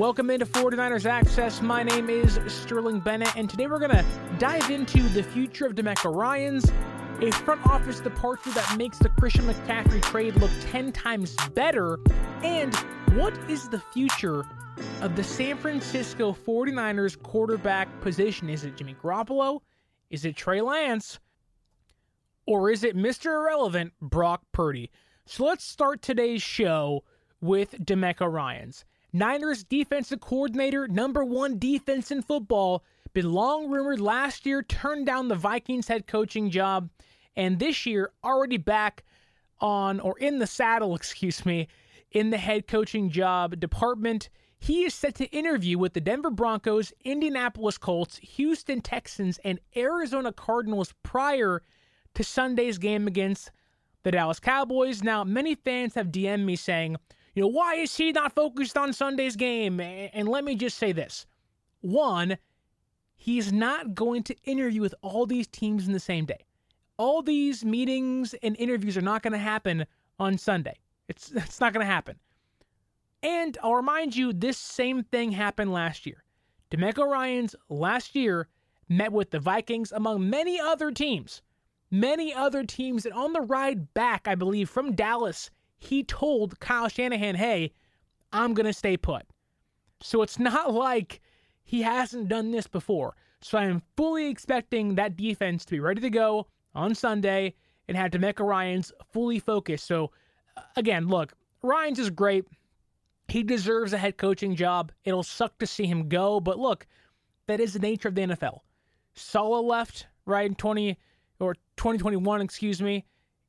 Welcome into 49ers Access. My name is Sterling Bennett, and today we're going to dive into the future of DeMeco Ryans, a front office departure that makes the Christian McCaffrey trade look 10 times better, and what is the future of the San Francisco 49ers quarterback position? Is it Jimmy Garoppolo? Is it Trey Lance? Or is it Mr. Irrelevant, Brock Purdy? So let's start today's show with DeMeco Ryans. Niners defensive coordinator, number one defense in football, been long rumored last year, turned down the Vikings head coaching job, and this year already back on or in the saddle, excuse me, in the head coaching job department. He is set to interview with the Denver Broncos, Indianapolis Colts, Houston Texans, and Arizona Cardinals prior to Sunday's game against the Dallas Cowboys. Now, many fans have DM'd me saying, you know, why is he not focused on Sunday's game? And let me just say this. One, he's not going to interview with all these teams in the same day. All these meetings and interviews are not going to happen on Sunday. It's it's not going to happen. And I'll remind you, this same thing happened last year. DeMeco Ryans last year met with the Vikings among many other teams. Many other teams, and on the ride back, I believe, from Dallas, he told Kyle Shanahan, hey, I'm going to stay put. So it's not like he hasn't done this before. So I am fully expecting that defense to be ready to go on Sunday and have DeMeco Ryans fully focused. So uh, again, look, Ryans is great. He deserves a head coaching job. It'll suck to see him go, but look, that is the nature of the NFL. Saleh left, right, in 20 or 2021, excuse me,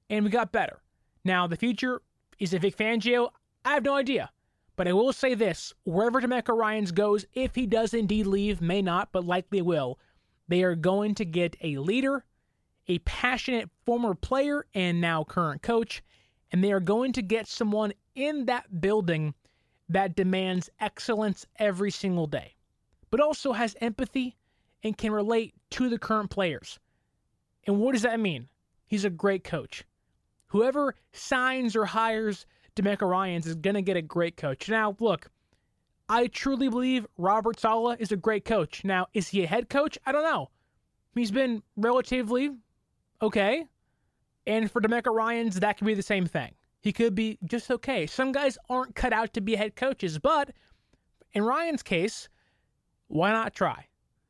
and we got better. Now, the future, is it Vic Fangio? I have no idea. But I will say this wherever DeMeco Ryans goes, if he does indeed leave, may not, but likely will, they are going to get a leader, a passionate former player and now current coach, and they are going to get someone in that building that demands excellence every single day, but also has empathy and can relate to the current players. And what does that mean? He's a great coach. Whoever signs or hires DeMeco Ryans is going to get a great coach. Now, look, I truly believe Robert Saleh is a great coach. Now, is he a head coach? I don't know. He's been relatively okay. And for DeMeco Ryans, that could be the same thing. He could be just okay. Some guys aren't cut out to be head coaches, but in Ryan's case, why not try?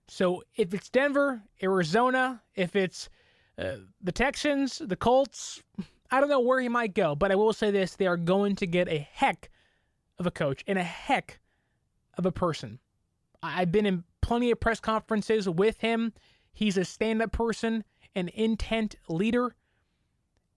So if it's Denver, Arizona, if it's uh, the Texans, the Colts, I don't know where he might go, but I will say this: they are going to get a heck of a coach and a heck of a person. I've been in plenty of press conferences with him. He's a stand-up person, an intent leader,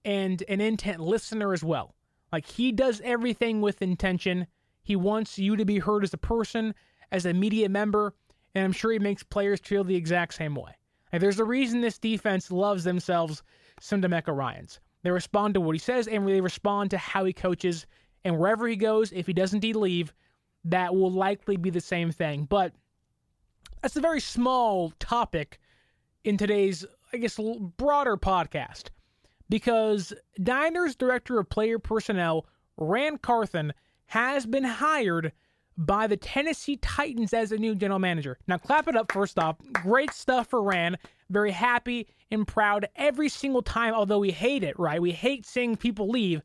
and an intent listener as well. Like he does everything with intention. He wants you to be heard as a person, as a media member, and I'm sure he makes players feel the exact same way. Like, there's a reason this defense loves themselves some DeMeco Ryans. They respond to what he says and they respond to how he coaches. And wherever he goes, if he does indeed leave, that will likely be the same thing. But that's a very small topic in today's, I guess, broader podcast because Niner's Director of Player Personnel, Ran Carthon, has been hired by the Tennessee Titans as a new general manager. Now, clap it up first off. Great stuff for Ran. Very happy and proud every single time, although we hate it, right? We hate seeing people leave.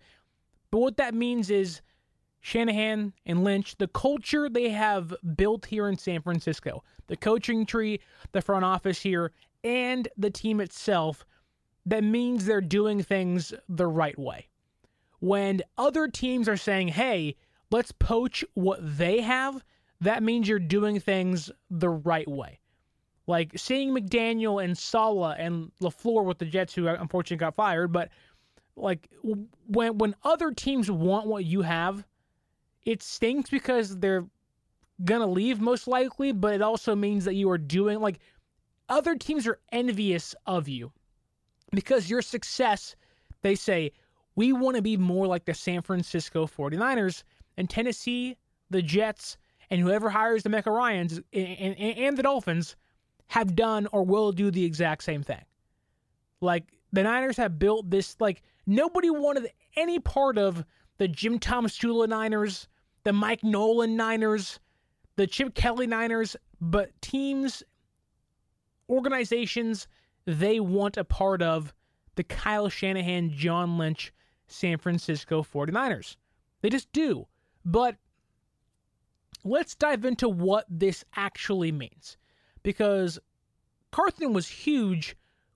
But what that means is Shanahan and Lynch, the culture they have built here in San Francisco, the coaching tree, the front office here, and the team itself, that means they're doing things the right way. When other teams are saying, hey, let's poach what they have, that means you're doing things the right way. Like seeing McDaniel and Saleh and LaFleur with the Jets, who unfortunately got fired, but like when when other teams want what you have, it stinks because they're gonna leave most likely, but it also means that you are doing like other teams are envious of you because your success, they say, we want to be more like the San Francisco 49ers and Tennessee, the Jets, and whoever hires DeMeco Ryans and, and, and the Dolphins have done or will do the exact same thing. Like the Niners have built this, like nobody wanted any part of the Jim Tomsula Niners, the Mike Nolan Niners, the Chip Kelly Niners, but teams, organizations they want a part of the Kyle Shanahan, John Lynch, San Francisco 49ers. They just do. But let's dive into what this actually means. Because Carthon was huge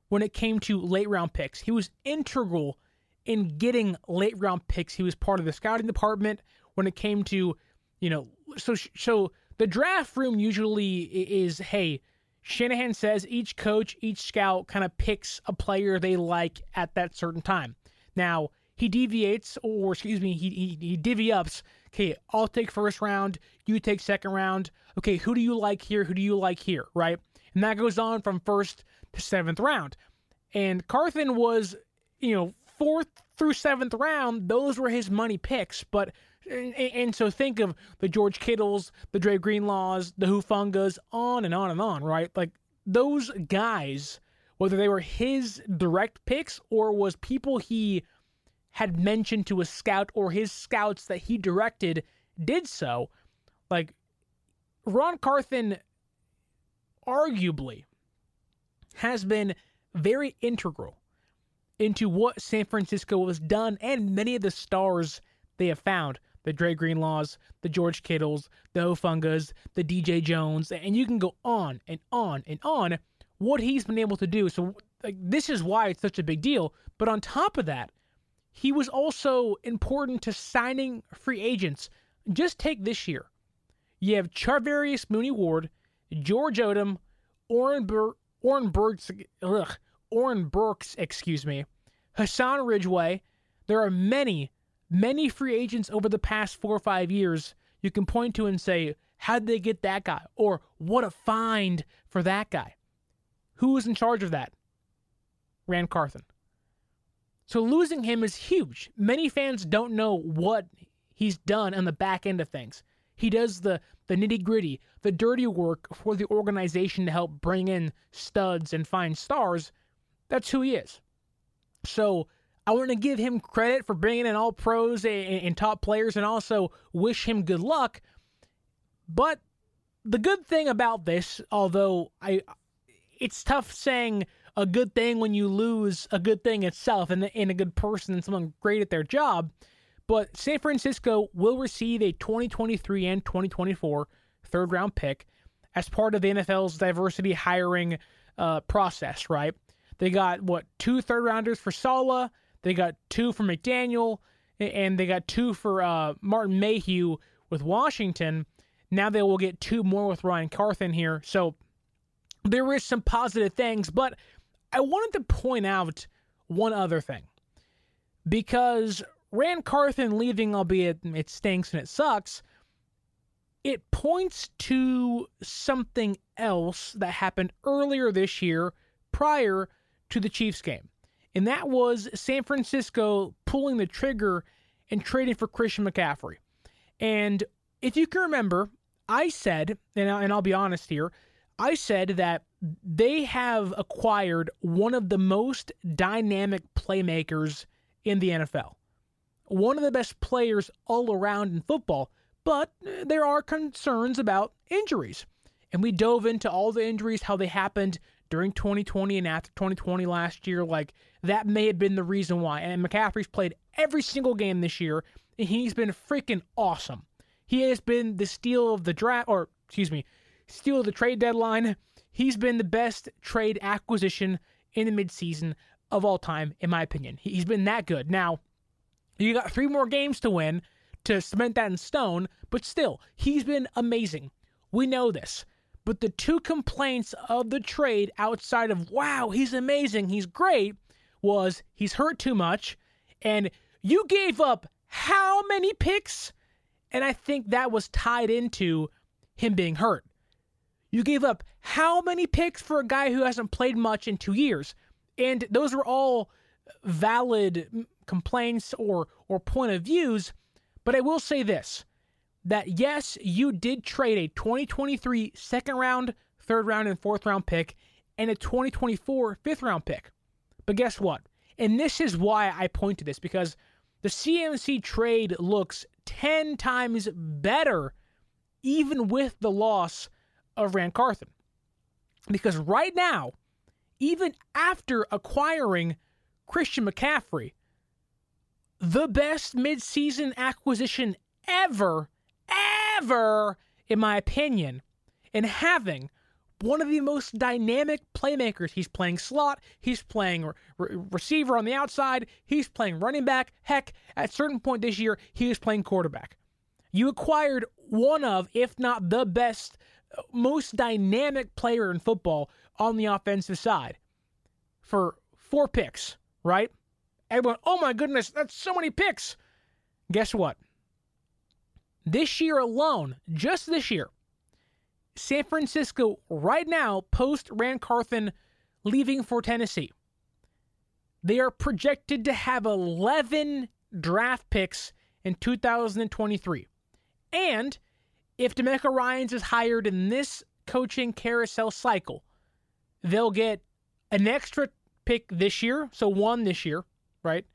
when it came to late round picks. He was integral in getting late round picks. He was part of the scouting department when it came to, you know, so so the draft room usually is hey, Shanahan says each coach, each scout kind of picks a player they like at that certain time. Now, he deviates, or excuse me, he, he, he divvy ups. Okay, I'll take first round, you take second round. Okay, who do you like here? Who do you like here? Right? And that goes on from first to seventh round. And Carthon was, you know, fourth through seventh round, those were his money picks. But and, and, so think of the George Kittles, the Dre Greenlaws, the Hufangas, on and on and on, right? Like those guys, whether they were his direct picks or was people he had mentioned to a scout or his scouts that he directed did so, like Ron Carthon arguably has been very integral into what San Francisco has done and many of the stars they have found the Dre Greenlaws, the George Kittles, the Hufangas, the DJ Jones, and you can go on and on and on what he's been able to do. So like, this is why it's such a big deal. But on top of that, he was also important to signing free agents. Just take this year. You have Charvarius Mooney Ward, George Odum, Oren, Bur- Oren Burks, ugh, Oren Burks, excuse me, Hassan Ridgeway. There are many many free agents over the past four or five years you can point to and say, how'd they get that guy? Or what a find for that guy. Who was in charge of that? Ran Carthon. So losing him is huge. Many fans don't know what he's done on the back end of things. He does the, the nitty gritty, the dirty work for the organization to help bring in studs and find stars. That's who he is. So I want to give him credit for bringing in all pros and, and top players and also wish him good luck. But the good thing about this, although I it's tough saying a good thing when you lose a good thing itself and, and a good person and someone great at their job. But San Francisco will receive a 2023 and 2024 third round pick as part of the NFL's diversity hiring uh, process, right? They got what two third rounders for Saleh they got two for McDaniel, and they got two for uh, Martin Mayhew with Washington. Now they will get two more with Ryan Carthon here. So there is some positive things, but I wanted to point out one other thing. Because Ran Carthon leaving, albeit it stinks and it sucks, it points to something else that happened earlier this year prior to the Chiefs game and that was San Francisco pulling the trigger and trading for Christian McCaffrey. And if you can remember, I said, and I'll be honest here, I said that they have acquired one of the most dynamic playmakers in the NFL, one of the best players all around in football, but there are concerns about injuries. And we dove into all the injuries, how they happened during 2020 and after 2020 last year. Like, that may have been the reason why. And McCaffrey's played every single game this year, and he's been freaking awesome. He has been the steal of the draft, or excuse me, steal the trade deadline. He's been the best trade acquisition in the midseason of all time, in my opinion. He's been that good. Now, you got three more games to win to cement that in stone, but still, he's been amazing. We know this. But the two complaints of the trade outside of, wow, he's amazing, he's great, was he's hurt too much, and you gave up how many picks? And I think that was tied into him being hurt. You gave up how many picks for a guy who hasn't played much in two years? And those were all valid mm, complaints or or point of views. But I will say this that yes, you did trade a 2023 second round, third round, and fourth round pick and a 2024 fifth round pick. But guess what? And this is why I point to this because the CMC trade looks 10 times better even with the loss of Ran Carthon. Because right now, even after acquiring Christian McCaffrey, the best midseason acquisition ever, ever, in my opinion, and having one of the most dynamic playmakers. He's playing slot, he's playing re- receiver on the outside, he's playing running back. Heck, at certain point this year, he was playing quarterback. You acquired one of, if not the best, most dynamic player in football on the offensive side for four picks, right? Everyone, oh my goodness, that's so many picks. Guess what? This year alone, just this year, San Francisco right now, post Ran Carthon leaving for Tennessee, they are projected to have 11 draft picks in 2023. And if DeMeco Ryans is hired in this coaching carousel cycle, they'll get an extra pick this year, so one this year, right?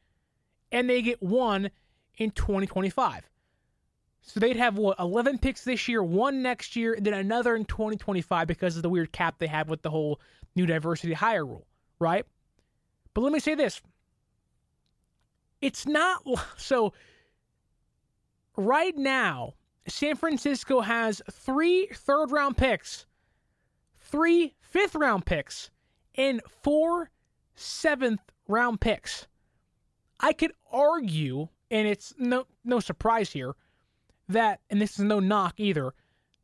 And they get one in 2025. So they'd have what 11 picks this year, one next year, and then another in 2025 because of the weird cap they have with the whole new diversity hire rule, right? But let me say this. It's not so right now San Francisco has three third round picks, three fifth round picks, and four seventh round picks. I could argue, and it's no no surprise here, that, and this is no knock either,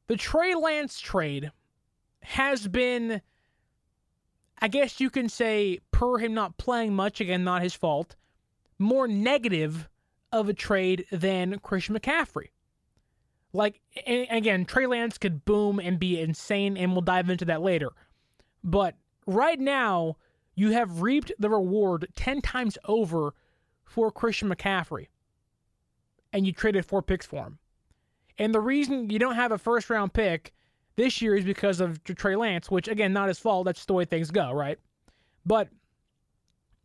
the Trey Lance trade has been, I guess you can say, per him not playing much, again, not his fault, more negative of a trade than Christian McCaffrey. Like, again, Trey Lance could boom and be insane, and we'll dive into that later. But right now, you have reaped the reward 10 times over for Christian McCaffrey, and you traded four picks for him. And the reason you don't have a first round pick this year is because of Trey Lance, which again, not his fault. That's the way things go, right? But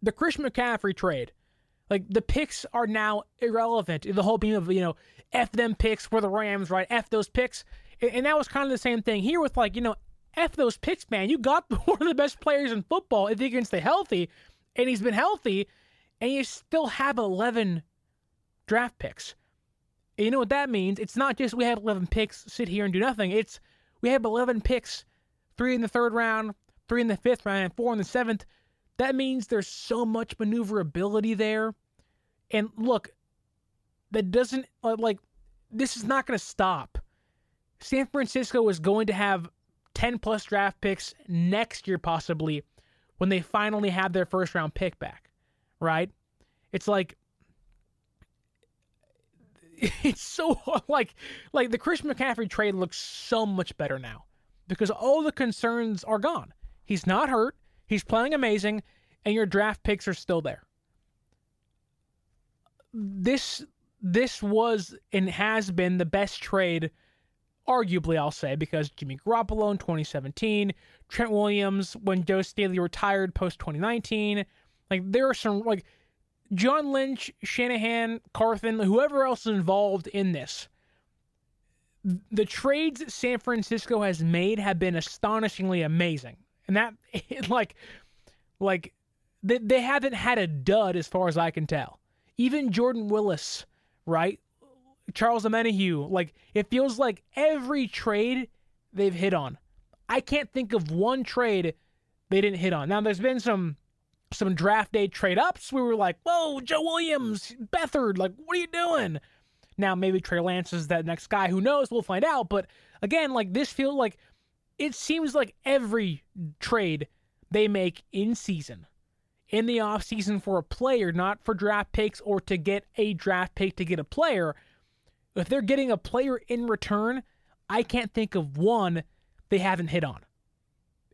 the Christian McCaffrey trade, like the picks are now irrelevant. The whole beam of you know, f them picks for the Rams, right? F those picks, and that was kind of the same thing here with like you know, f those picks, man. You got one of the best players in football if he can stay healthy, and he's been healthy, and you still have eleven draft picks. And you know what that means? It's not just we have 11 picks, sit here and do nothing. It's we have 11 picks, three in the third round, three in the fifth round, and four in the seventh. That means there's so much maneuverability there. And look, that doesn't, uh, like, this is not going to stop. San Francisco is going to have 10 plus draft picks next year, possibly, when they finally have their first round pick back, right? It's like it's so like like the Christian McCaffrey trade looks so much better now because all the concerns are gone. He's not hurt. He's playing amazing, and your draft picks are still there. This this was and has been the best trade, arguably, I'll say, because Jimmy Garoppolo in 2017, Trent Williams when Joe Staley retired post 2019. Like there are some like John Lynch, Shanahan, Carthon, whoever else is involved in this, the trades San Francisco has made have been astonishingly amazing. And that, like, like they, they haven't had a dud as far as I can tell. Even Jordan Willis, right? Charles Omenihu, like, it feels like every trade they've hit on. I can't think of one trade they didn't hit on. Now, there's been some some draft day trade ups. We were like, whoa, Joe Williams, Beathard, like, what are you doing? Now, maybe Trey Lance is that next guy. Who knows? We'll find out. But again, like, this feels like it seems like every trade they make in season, in the offseason for a player, not for draft picks or to get a draft pick to get a player, if they're getting a player in return, I can't think of one they haven't hit on.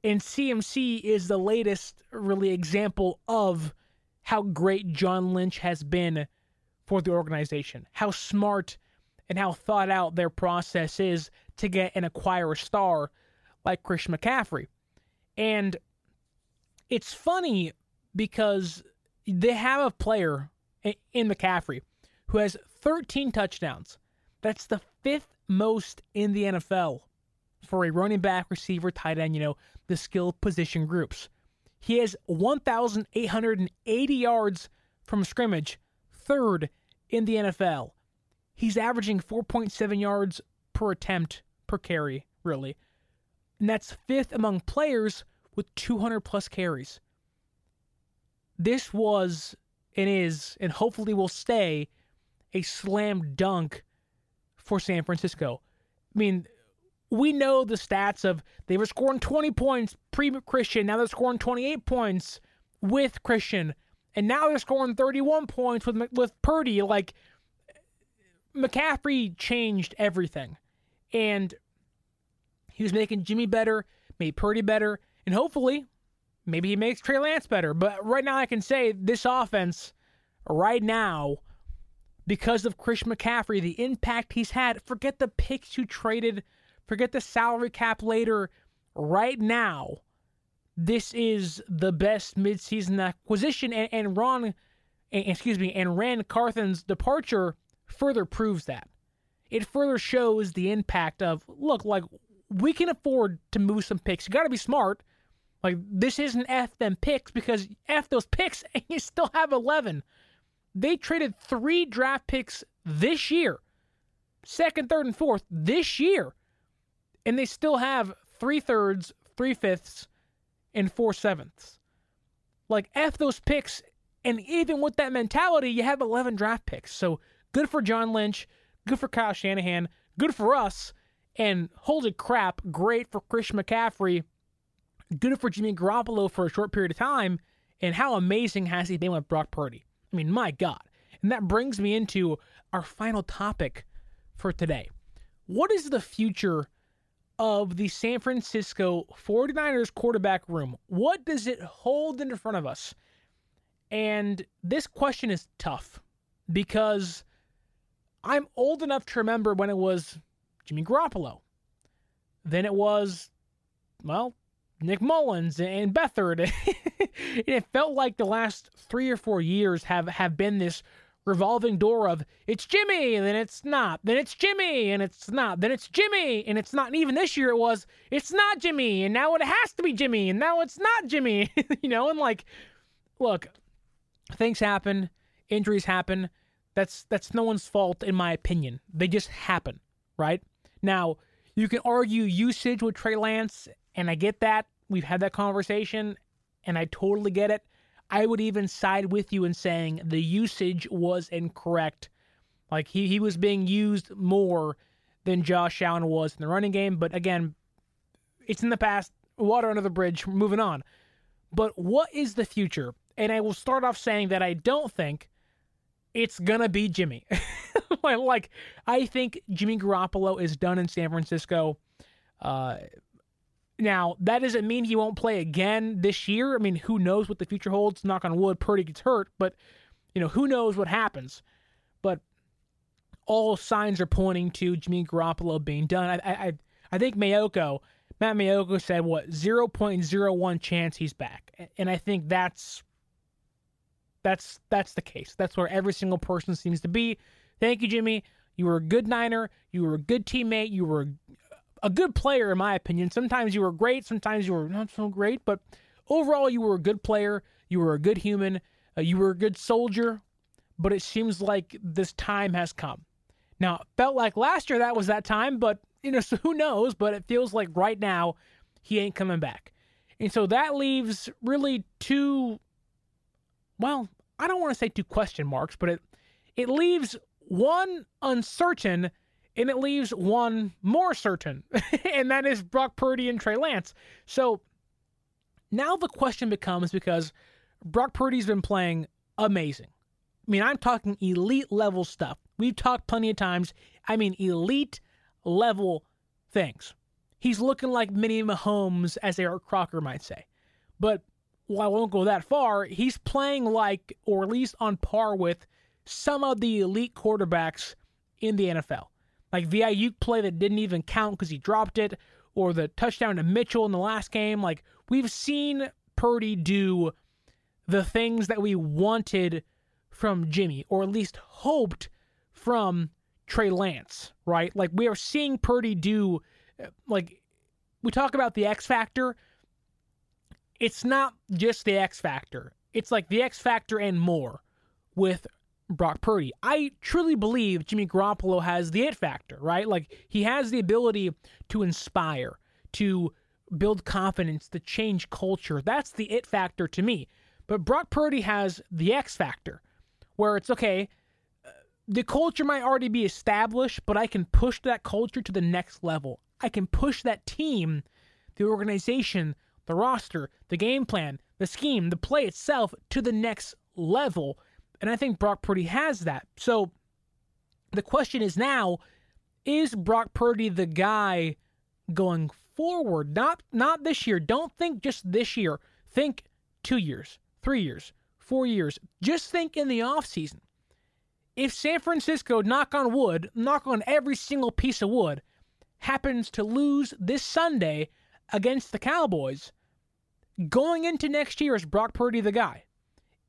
And CMC is the latest really example of how great John Lynch has been for the organization, how smart and how thought out their process is to get and acquire a star like Chris McCaffrey. And it's funny because they have a player in McCaffrey who has 13 touchdowns. That's the fifth most in the NFL for a running back, receiver, tight end, you know, the skill position groups. He has 1,880 yards from scrimmage, third in the NFL. He's averaging 4.7 yards per attempt per carry, really. And that's fifth among players with 200 plus carries. This was and is, and hopefully will stay, a slam dunk for San Francisco. I mean, we know the stats of they were scoring 20 points pre Christian, now they're scoring 28 points with Christian, and now they're scoring 31 points with with Purdy. Like McCaffrey changed everything, and he was making Jimmy better, made Purdy better, and hopefully, maybe he makes Trey Lance better. But right now, I can say this offense, right now, because of Chris McCaffrey, the impact he's had. Forget the picks you traded Forget the salary cap later. Right now, this is the best midseason acquisition, and, and Ron, excuse me, and Ran Carthon's departure further proves that. It further shows the impact of look, like we can afford to move some picks. You got to be smart. Like this isn't f them picks because f those picks, and you still have eleven. They traded three draft picks this year, second, third, and fourth this year and they still have three thirds, three fifths, and four sevenths. Like F those picks, and even with that mentality, you have 11 draft picks. So good for John Lynch, good for Kyle Shanahan, good for us, and holy crap, great for Chris McCaffrey, good for Jimmy Garoppolo for a short period of time, and how amazing has he been with Brock Purdy? I mean, my God. And that brings me into our final topic for today. What is the future of the San Francisco 49ers quarterback room. What does it hold in front of us? And this question is tough because I'm old enough to remember when it was Jimmy Garoppolo. Then it was, well, Nick Mullens and Beathard. it felt like the last three or four years have, have been this revolving door of it's Jimmy, and then it's not, then it's Jimmy, and it's not, then it's Jimmy, and it's not. And even this year it was, it's not Jimmy, and now it has to be Jimmy, and now it's not Jimmy, you know, and like, look, things happen, injuries happen. That's that's no one's fault in my opinion. They just happen, right? Now, you can argue usage with Trey Lance, and I get that. We've had that conversation, and I totally get it. I would even side with you in saying the usage was incorrect. Like he, he was being used more than Josh Allen was in the running game. But again, it's in the past, water under the bridge, moving on. But what is the future? And I will start off saying that I don't think it's gonna be Jimmy. like I think Jimmy Garoppolo is done in San Francisco. Uh, now, that doesn't mean he won't play again this year. I mean, who knows what the future holds? Knock on wood, Purdy gets hurt, but, you know, who knows what happens. But all signs are pointing to Jimmy Garoppolo being done. I, I, I think Maiocco, Matt Maiocco said, what, 0.01 chance he's back. And I think that's that's that's the case. That's where every single person seems to be. Thank you, Jimmy. You were a good Niner. You were a good teammate. You were a good player, in my opinion. Sometimes you were great, sometimes you were not so great, but overall, you were a good player. You were a good human. Uh, you were a good soldier. But it seems like this time has come. Now, it felt like last year that was that time, but you know, so who knows? But it feels like right now he ain't coming back. And so that leaves really two well, I don't want to say two question marks, but it it leaves one uncertain and it leaves one more certain, and that is Brock Purdy and Trey Lance. So now the question becomes because Brock Purdy's been playing amazing. I mean, I'm talking elite level stuff. We've talked plenty of times. I mean, elite level things. He's looking like mini Mahomes, as Eric Crocker might say. But while I won't go that far, he's playing like, or at least on par with, some of the elite quarterbacks in the NFL like the Aiyuk play that didn't even count because he dropped it, or the touchdown to Mitchell in the last game. Like we've seen Purdy do the things that we wanted from Jimmy, or at least hoped from Trey Lance, right? Like we are seeing Purdy do, uh, like we talk about the X factor. It's not just the X factor. It's like the X factor and more with Brock Purdy. I truly believe Jimmy Garoppolo has the it factor, right? Like he has the ability to inspire, to build confidence, to change culture. That's the it factor to me. But Brock Purdy has the X factor, where it's okay, uh, the culture might already be established, but I can push that culture to the next level. I can push that team, the organization, the roster, the game plan, the scheme, the play itself to the next level. And I think Brock Purdy has that. So the question is now is Brock Purdy the guy going forward? Not not this year. Don't think just this year. Think 2 years, 3 years, 4 years. Just think in the offseason. If San Francisco, knock on wood, knock on every single piece of wood, happens to lose this Sunday against the Cowboys, going into next year, is Brock Purdy the guy?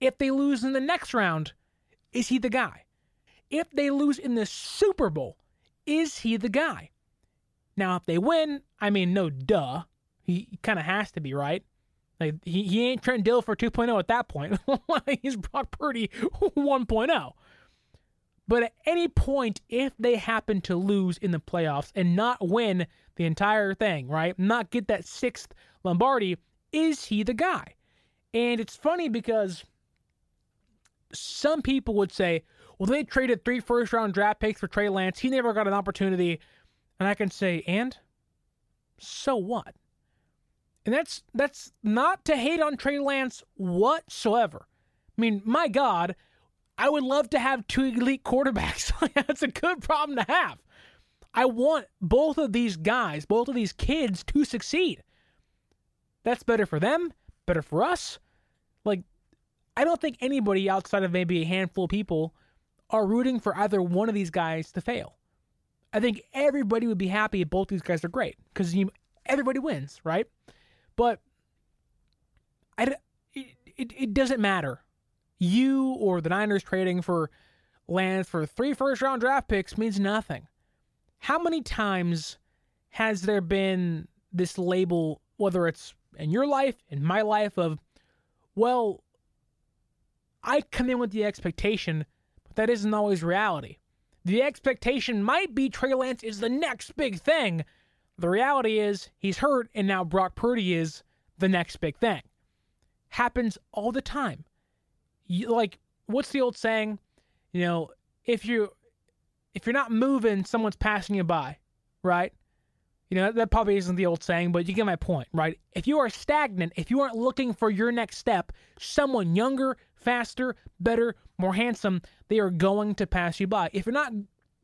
If they lose in the next round, is he the guy? If they lose in the Super Bowl, is he the guy? Now, if they win, I mean, no duh. He kind of has to be, right? Like, he, he ain't Trent Dilfer 2.0 at that point. He's Brock Purdy 1.0. But at any point, if they happen to lose in the playoffs and not win the entire thing, right? Not get that sixth Lombardi, is he the guy? And it's funny because some people would say, well, they traded three first round draft picks for Trey Lance. He never got an opportunity. And I can say, and so what? And that's that's not to hate on Trey Lance whatsoever. I mean, my God, I would love to have two elite quarterbacks. that's a good problem to have. I want both of these guys, both of these kids to succeed. That's better for them, better for us. Like, I don't think anybody outside of maybe a handful of people are rooting for either one of these guys to fail. I think everybody would be happy if both these guys are great because everybody wins, right? But I, it, it, it doesn't matter. You or the Niners trading for Lance for three first round draft picks means nothing. How many times has there been this label, whether it's in your life, in my life, of, well, I come in with the expectation, but that isn't always reality. The expectation might be Trey Lance is the next big thing. The reality is he's hurt, and now Brock Purdy is the next big thing. Happens all the time. You, like, what's the old saying? You know, if you if you're not moving, someone's passing you by, right? You know, that probably isn't the old saying, but you get my point, right? If you are stagnant, if you aren't looking for your next step, someone younger, faster, better, more handsome, they are going to pass you by. If you're not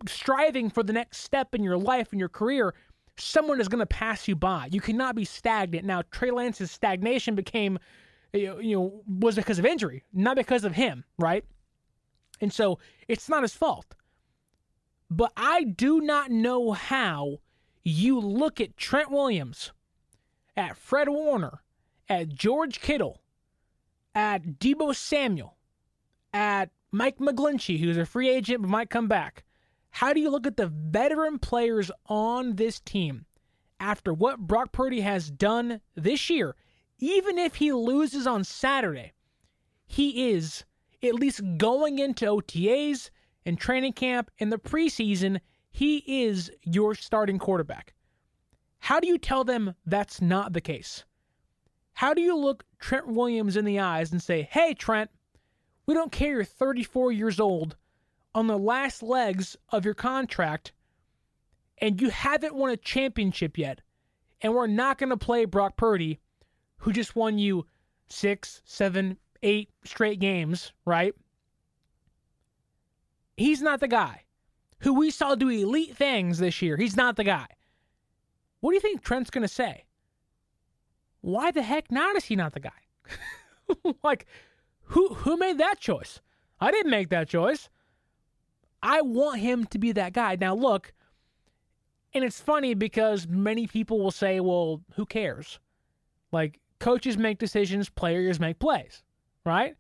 striving for the next step in your life and your career, someone is going to pass you by. You cannot be stagnant. Now, Trey Lance's stagnation became, you know, was because of injury, not because of him, right? And so it's not his fault. But I do not know how you look at Trent Williams, at Fred Warner, at George Kittle, at Deebo Samuel, at Mike McGlinchey, who's a free agent but might come back. How do you look at the veteran players on this team after what Brock Purdy has done this year? Even if he loses on Saturday, he is at least going into OTAs and training camp in the preseason he is your starting quarterback. How do you tell them that's not the case? How do you look Trent Williams in the eyes and say, hey, Trent, we don't care you're 34 years old on the last legs of your contract and you haven't won a championship yet, and we're not going to play Brock Purdy, who just won you six, seven, eight straight games, right? He's not the guy who we saw do elite things this year. He's not the guy. What do you think Trent's going to say? Why the heck not is he not the guy? like, who who made that choice? I didn't make that choice. I want him to be that guy. Now, look, and it's funny because many people will say, well, who cares? Like, coaches make decisions, players make plays, right?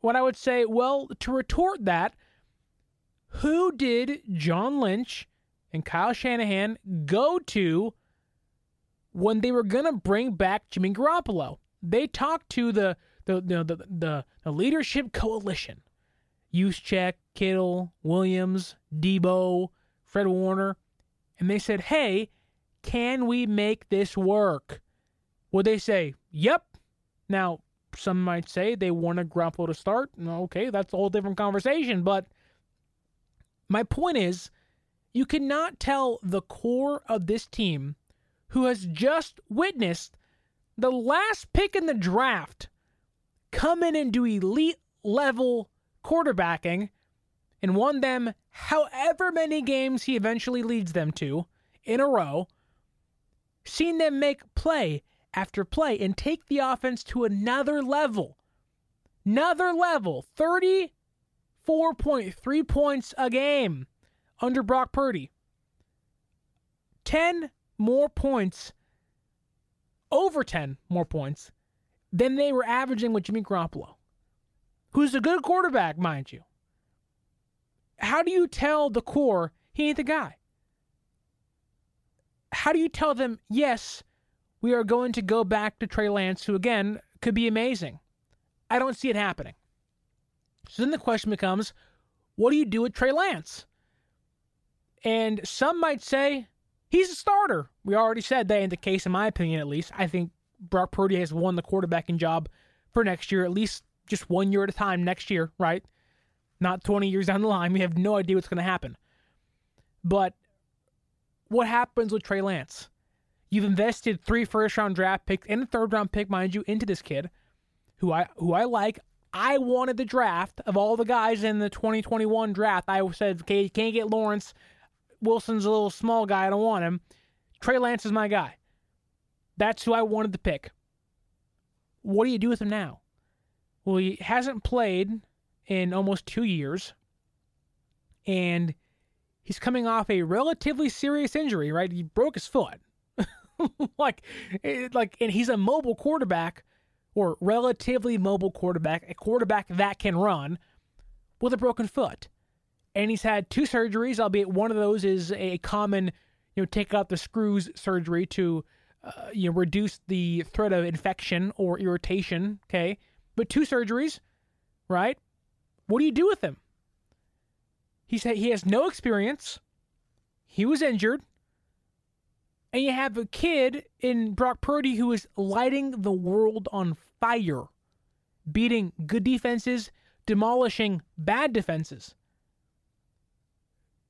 What I would say, well, to retort that, who did John Lynch and Kyle Shanahan go to when they were going to bring back Jimmy Garoppolo? They talked to the the the the, the, the leadership coalition. Juszczyk, Kittle, Williams, Deebo, Fred Warner, and they said, "Hey, can we make this work?" Would they say, "Yep"? Now, some might say they want a Garoppolo to start. Okay, that's a whole different conversation. But my point is, you cannot tell the core of this team, who has just witnessed the last pick in the draft come in and do elite level quarterbacking and won them however many games he eventually leads them to in a row, seen them make play after play and take the offense to another level. Another level. 34.3 points a game under Brock Purdy. 10 more points, over 10 more points than they were averaging with Jimmy Garoppolo, who's a good quarterback, mind you. How do you tell the core he ain't the guy? How do you tell them, yes, we are going to go back to Trey Lance, who again could be amazing? I don't see it happening. So then the question becomes, what do you do with Trey Lance? And some might say he's a starter. We already said that in the case, in my opinion, at least. I think Brock Purdy has won the quarterbacking job for next year, at least just one year at a time next year, right? Not 20 years down the line. We have no idea what's going to happen. But what happens with Trey Lance? You've invested three first round draft picks and a third round pick, mind you, into this kid, who I who I like. I wanted the draft of all the guys in the 2021 draft. I said, okay, you can't get Lawrence. Wilson's a little small guy. I don't want him. Trey Lance is my guy. That's who I wanted to pick. What do you do with him now? Well, he hasn't played in almost two years, and he's coming off a relatively serious injury. Right, he broke his foot. like, like, and he's a mobile quarterback, or relatively mobile quarterback, a quarterback that can run with a broken foot. And he's had two surgeries, albeit one of those is a common, you know, take out the screws surgery to uh, you know, reduce the threat of infection or irritation. Okay, but two surgeries, right? What do you do with him? He said he has no experience. He was injured. And you have a kid in Brock Purdy who is lighting the world on fire, beating good defenses, demolishing bad defenses.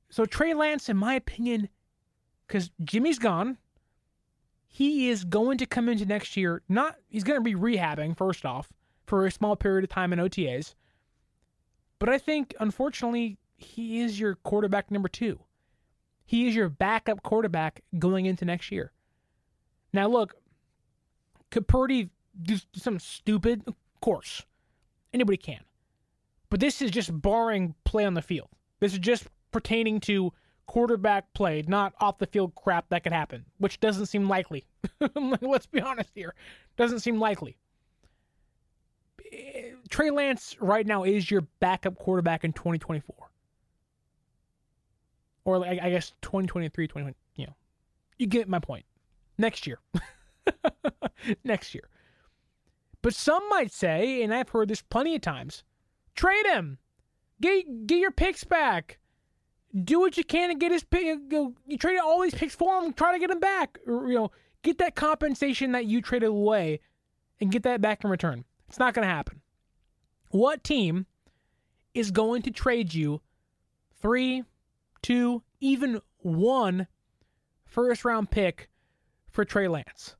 So Trey Lance, in my opinion, because Jimmy's gone, he is going to come into next year. Not he's going to be rehabbing first off for a small period of time in OTAs. But I think unfortunately he is your quarterback number 2. He is your backup quarterback going into next year. Now look, could Purdy do something stupid? Of course. Anybody can. But this is just barring play on the field. This is just pertaining to quarterback play, not off the field crap that could happen, which doesn't seem likely. Let's be honest here. Doesn't seem likely. Eh, Trey Lance right now is your backup quarterback in 2024. Or like, I guess 2023, 2020, you know. You get my point. Next year. Next year. But some might say, and I've heard this plenty of times, trade him. Get get your picks back do what you can and get his pick. You, you trade all these picks for him, try to get him back. Or, you know, get that compensation that you traded away and get that back in return. It's not going to happen. What team is going to trade you three, two, even one first round pick for Trey Lance?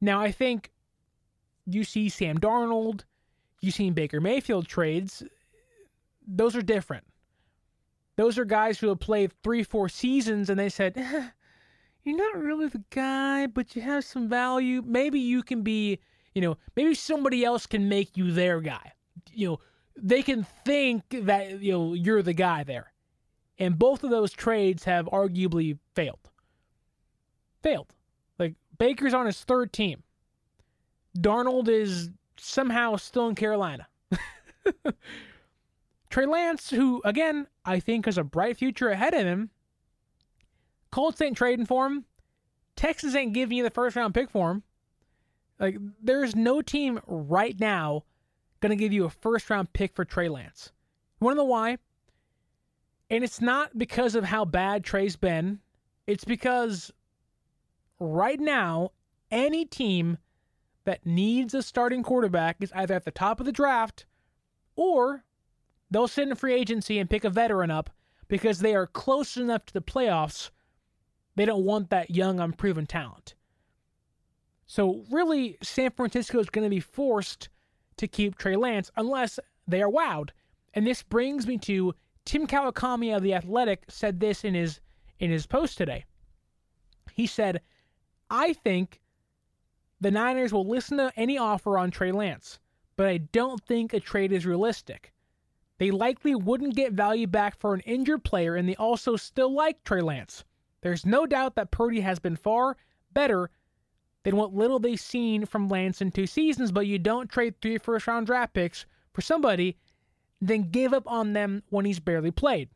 Now, I think you see Sam Darnold, you see Baker Mayfield trades. Those are different. Those are guys who have played three, four seasons and they said, eh, You're not really the guy, but you have some value. Maybe you can be, you know, maybe somebody else can make you their guy. You know, they can think that, you know, you're the guy there. And both of those trades have arguably failed. Failed. Like, Baker's on his third team. Darnold is somehow still in Carolina. Trey Lance, who, again, I think has a bright future ahead of him, Colts ain't trading for him. Texas ain't giving you the first round pick for him. Like, there's no team right now going to give you a first round pick for Trey Lance. You want to know why? And it's not because of how bad Trey's been. It's because right now, any team that needs a starting quarterback is either at the top of the draft or they'll sit in free agency and pick a veteran up because they are close enough to the playoffs. They don't want that young, unproven talent. So, really, San Francisco is going to be forced to keep Trey Lance unless they are wowed. And this brings me to Tim Kawakami of The Athletic said this in his in his post today. He said, I think the Niners will listen to any offer on Trey Lance, but I don't think a trade is realistic. They likely wouldn't get value back for an injured player, and they also still like Trey Lance. There's no doubt that Purdy has been far better than what little they've seen from Lance in two seasons, but you don't trade three first round draft picks for somebody, then give up on them when he's barely played.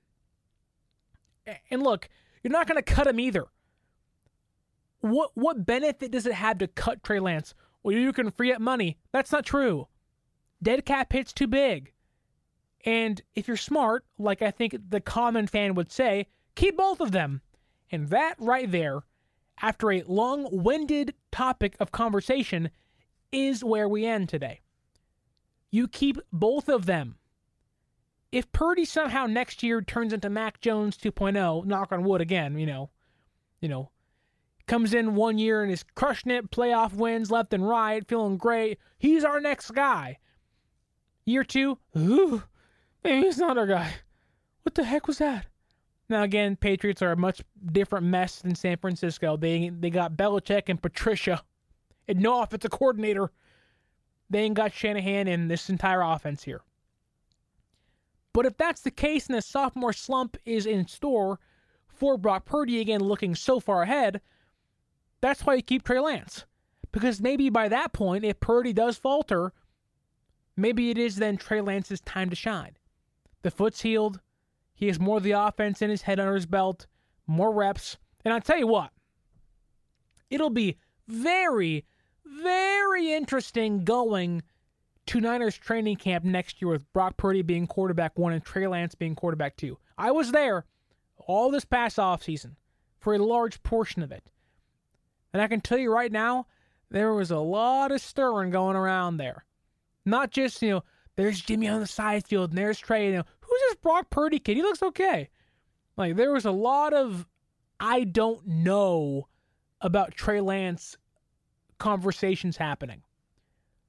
And look, you're not going to cut him either. What what benefit does it have to cut Trey Lance? Well, you can free up money. That's not true. Dead cap hit's too big. And if you're smart, like I think the common fan would say, keep both of them. And that right there, after a long winded topic of conversation, is where we end today. You keep both of them. If Purdy somehow next year turns into Mac Jones 2.0, knock on wood again, you know, you know, comes in one year and is crushing it, playoff wins left and right, feeling great. He's our next guy. Year two, ooh, maybe he's not our guy. What the heck was that? Now again, Patriots are a much different mess than San Francisco. They they got Belichick and Patricia, and no offensive coordinator. They ain't got Shanahan in this entire offense here. But if that's the case and a sophomore slump is in store for Brock Purdy again looking so far ahead, that's why you keep Trey Lance. Because maybe by that point, if Purdy does falter, maybe it is then Trey Lance's time to shine. The foot's healed. He has more of the offense in his head under his belt, more reps. And I'll tell you what, it'll be very, very interesting going to Niners training camp next year with Brock Purdy being quarterback one and Trey Lance being quarterback two. I was there all this past offseason for a large portion of it. And I can tell you right now, there was a lot of stirring going around there. Not just, you know, there's Jimmy on the side field and there's Trey. You know, who's this Brock Purdy kid? He looks okay. Like, there was a lot of I don't know about Trey Lance conversations happening.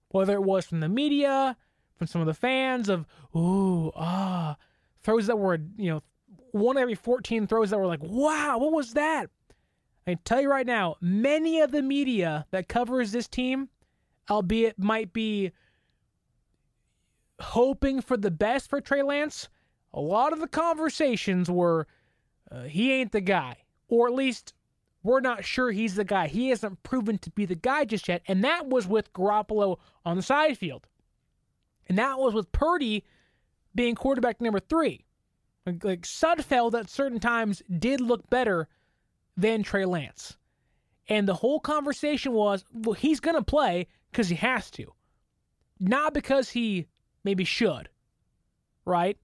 Whether it was from the media, from some of the fans of, ooh, ah, throws that were, you know, one every 14 throws that were like, wow, what was that? I tell you right now, many of the media that covers this team, albeit might be hoping for the best for Trey Lance, a lot of the conversations were uh, he ain't the guy, or at least we're not sure he's the guy. He hasn't proven to be the guy just yet, and that was with Garoppolo on the side field, and that was with Purdy being quarterback number three. Like, like Sudfeld at certain times did look better than Trey Lance. And the whole conversation was, well, he's going to play because he has to, not because he maybe should. Right?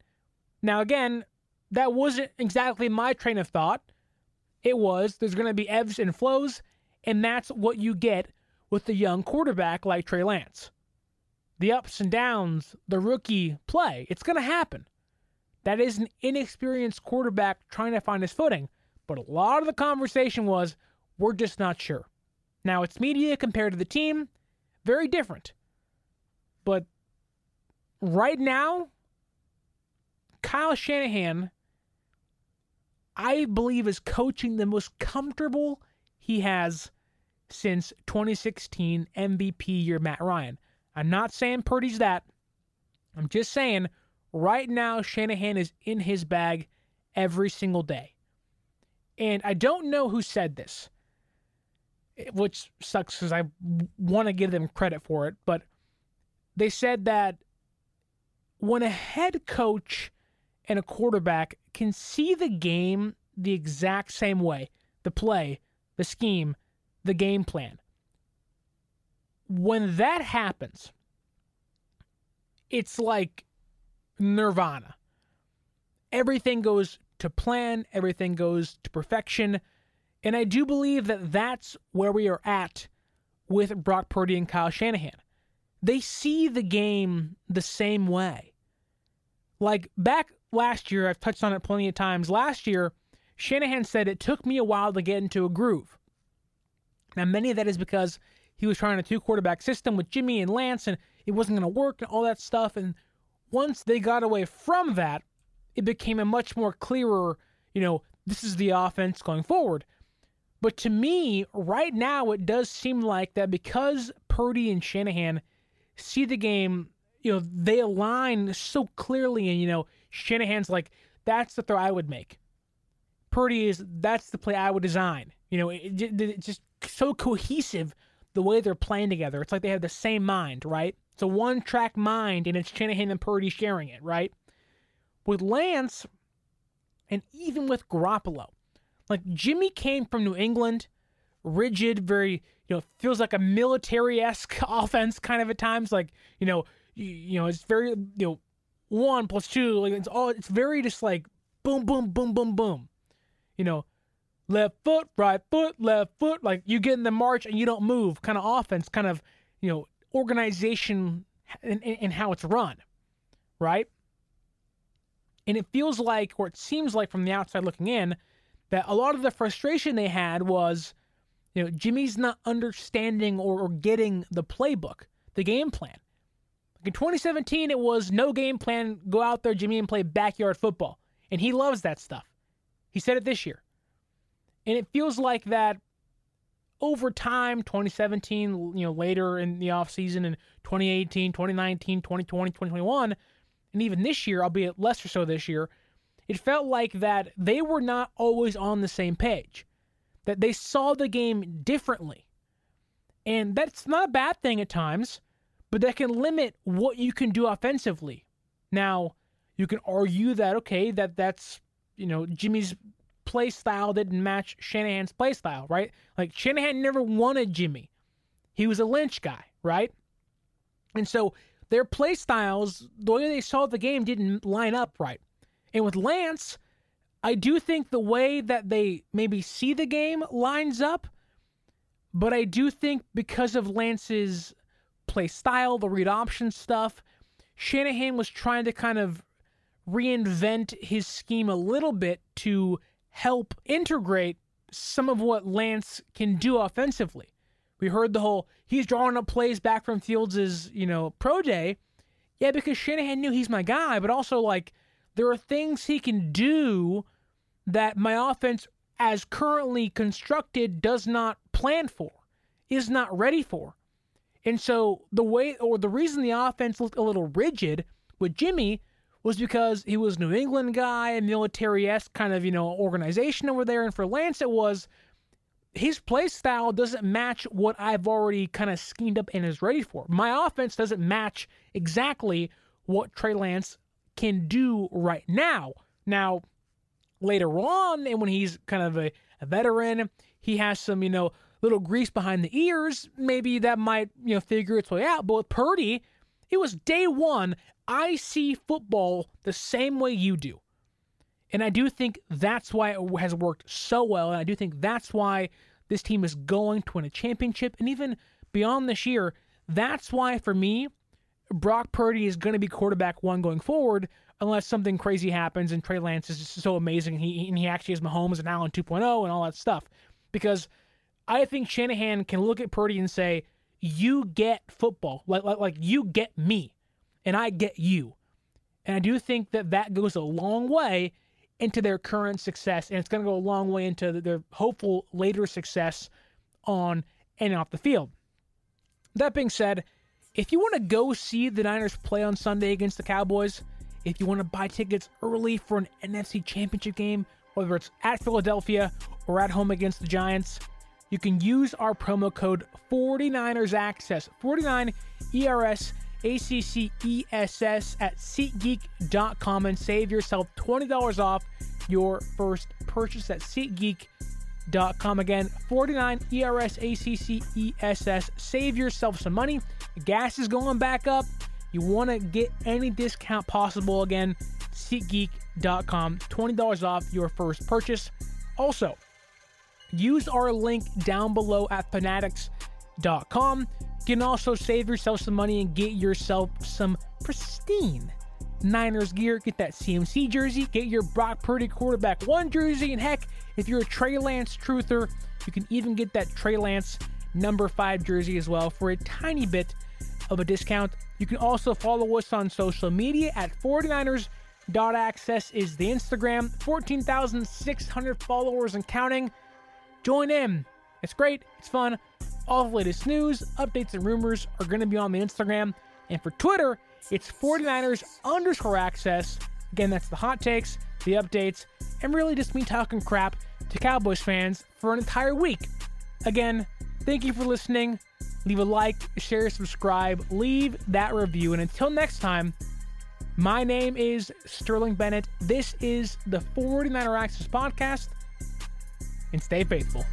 Now, again, that wasn't exactly my train of thought. It was there's going to be ebbs and flows, and that's what you get with the young quarterback like Trey Lance. The ups and downs, the rookie play, it's going to happen. That is an inexperienced quarterback trying to find his footing. But a lot of the conversation was, we're just not sure. Now, it's media compared to the team, very different. But right now, Kyle Shanahan, I believe, is coaching the most comfortable he has since 2016 MVP year Matt Ryan. I'm not saying Purdy's that. I'm just saying right now Shanahan is in his bag every single day. And I don't know who said this, which sucks because I want to give them credit for it. But they said that when a head coach and a quarterback can see the game the exact same way the play, the scheme, the game plan. When that happens, it's like nirvana. Everything goes to plan, everything goes to perfection. And I do believe that that's where we are at with Brock Purdy and Kyle Shanahan. They see the game the same way. Like back last year, I've touched on it plenty of times. Last year, Shanahan said it took me a while to get into a groove. Now, many of that is because he was trying a two quarterback system with Jimmy and Lance, and it wasn't going to work and all that stuff. And once they got away from that, it became a much more clearer, you know, this is the offense going forward. But to me, right now, it does seem like that because Purdy and Shanahan see the game, you know, they align so clearly, and you know, Shanahan's like, that's the throw I would make. Purdy is that's the play I would design. You know, it, it, it's just so cohesive the way they're playing together. It's like they have the same mind, right? It's a one track mind, and it's Shanahan and Purdy sharing it, right? With Lance, and even with Garoppolo, like Jimmy came from New England, rigid, very you know feels like a military esque offense kind of at times. Like you know you, you know it's very you know one plus two like it's all it's very just like boom boom boom boom boom. You know left foot, right foot, left foot. Like you get in the march and you don't move, kind of offense, kind of, you know, organization and, in, how it's run, right? And it feels like, or it seems like from the outside looking in, that a lot of the frustration they had was, you know, Jimmy's not understanding or, or getting the playbook, the game plan. In 2017, it was no game plan, go out there, Jimmy, and play backyard football. And he loves that stuff. He said it this year. And it feels like that over time, 2017, you know, later in the offseason, and 2018, 2019, 2020, 2021, and even this year, albeit lesser so this year, it felt like that they were not always on the same page, that they saw the game differently. And that's not a bad thing at times, but that can limit what you can do offensively. Now, you can argue that, okay, that that's, you know, Jimmy's play style didn't match Shanahan's play style, right? Like Shanahan never wanted Jimmy. He was a Lynch guy, right? And so their play styles, the way they saw the game didn't line up right. And with Lance, I do think the way that they maybe see the game lines up, but I do think because of Lance's play style, the read option stuff, Shanahan was trying to kind of reinvent his scheme a little bit to help integrate some of what Lance can do offensively. We heard the whole he's drawing up plays back from Fields' you know pro day. Yeah, because Shanahan knew he's my guy, but also like there are things he can do that my offense, as currently constructed, does not plan for, is not ready for. And so the way or the reason the offense looked a little rigid with Jimmy was because he was New England guy, a military esque kind of, you know, organization over there. And for Lance, it was his play style doesn't match what I've already kind of schemed up and is ready for. My offense doesn't match exactly what Trey Lance can do right now. Now, later on, and when he's kind of a, a veteran, he has some, you know, little grease behind the ears. Maybe that might, you know, figure its way out. But with Purdy, it was day one. I see football the same way you do. And I do think that's why it has worked so well. And I do think that's why this team is going to win a championship. And even beyond this year, that's why for me, Brock Purdy is going to be quarterback one going forward, unless something crazy happens and Trey Lance is just so amazing. He, and he actually has Mahomes and Allen 2.0 and all that stuff. Because I think Shanahan can look at Purdy and say, You get football. Like, like, like you get me and I get you. And I do think that that goes a long way into their current success, and it's going to go a long way into their hopeful later success on and off the field. That being said, if you want to go see the Niners play on Sunday against the Cowboys, if you want to buy tickets early for an NFC Championship game, whether it's at Philadelphia or at home against the Giants, you can use our promo code 49ers Access, 49 ERS ACCESS at SeatGeek.com and save yourself $20 off your first purchase at SeatGeek.com. Again, 49 ERS ACCESS. Save yourself some money. Gas is going back up. You want to get any discount possible. Again, SeatGeek.com. $20 off your first purchase. Also, use our link down below at fanatics.com. You can also save yourself some money and get yourself some pristine Niners gear. Get that CMC jersey, get your Brock Purdy quarterback one jersey, and heck, if you're a Trey Lance truther, you can even get that Trey Lance number five jersey as well for a tiny bit of a discount. You can also follow us on social media at 49ers.access is the Instagram, 14,600 followers and counting. Join in. It's great, it's fun. All the latest news, updates, and rumors are going to be on the Instagram. And for Twitter, it's 49ers underscore access. Again, that's the hot takes, the updates, and really just me talking crap to Cowboys fans for an entire week. Again, thank you for listening. Leave a like, share, subscribe, leave that review. And until next time, my name is Sterling Bennett. This is the 49er Access Podcast, and stay faithful.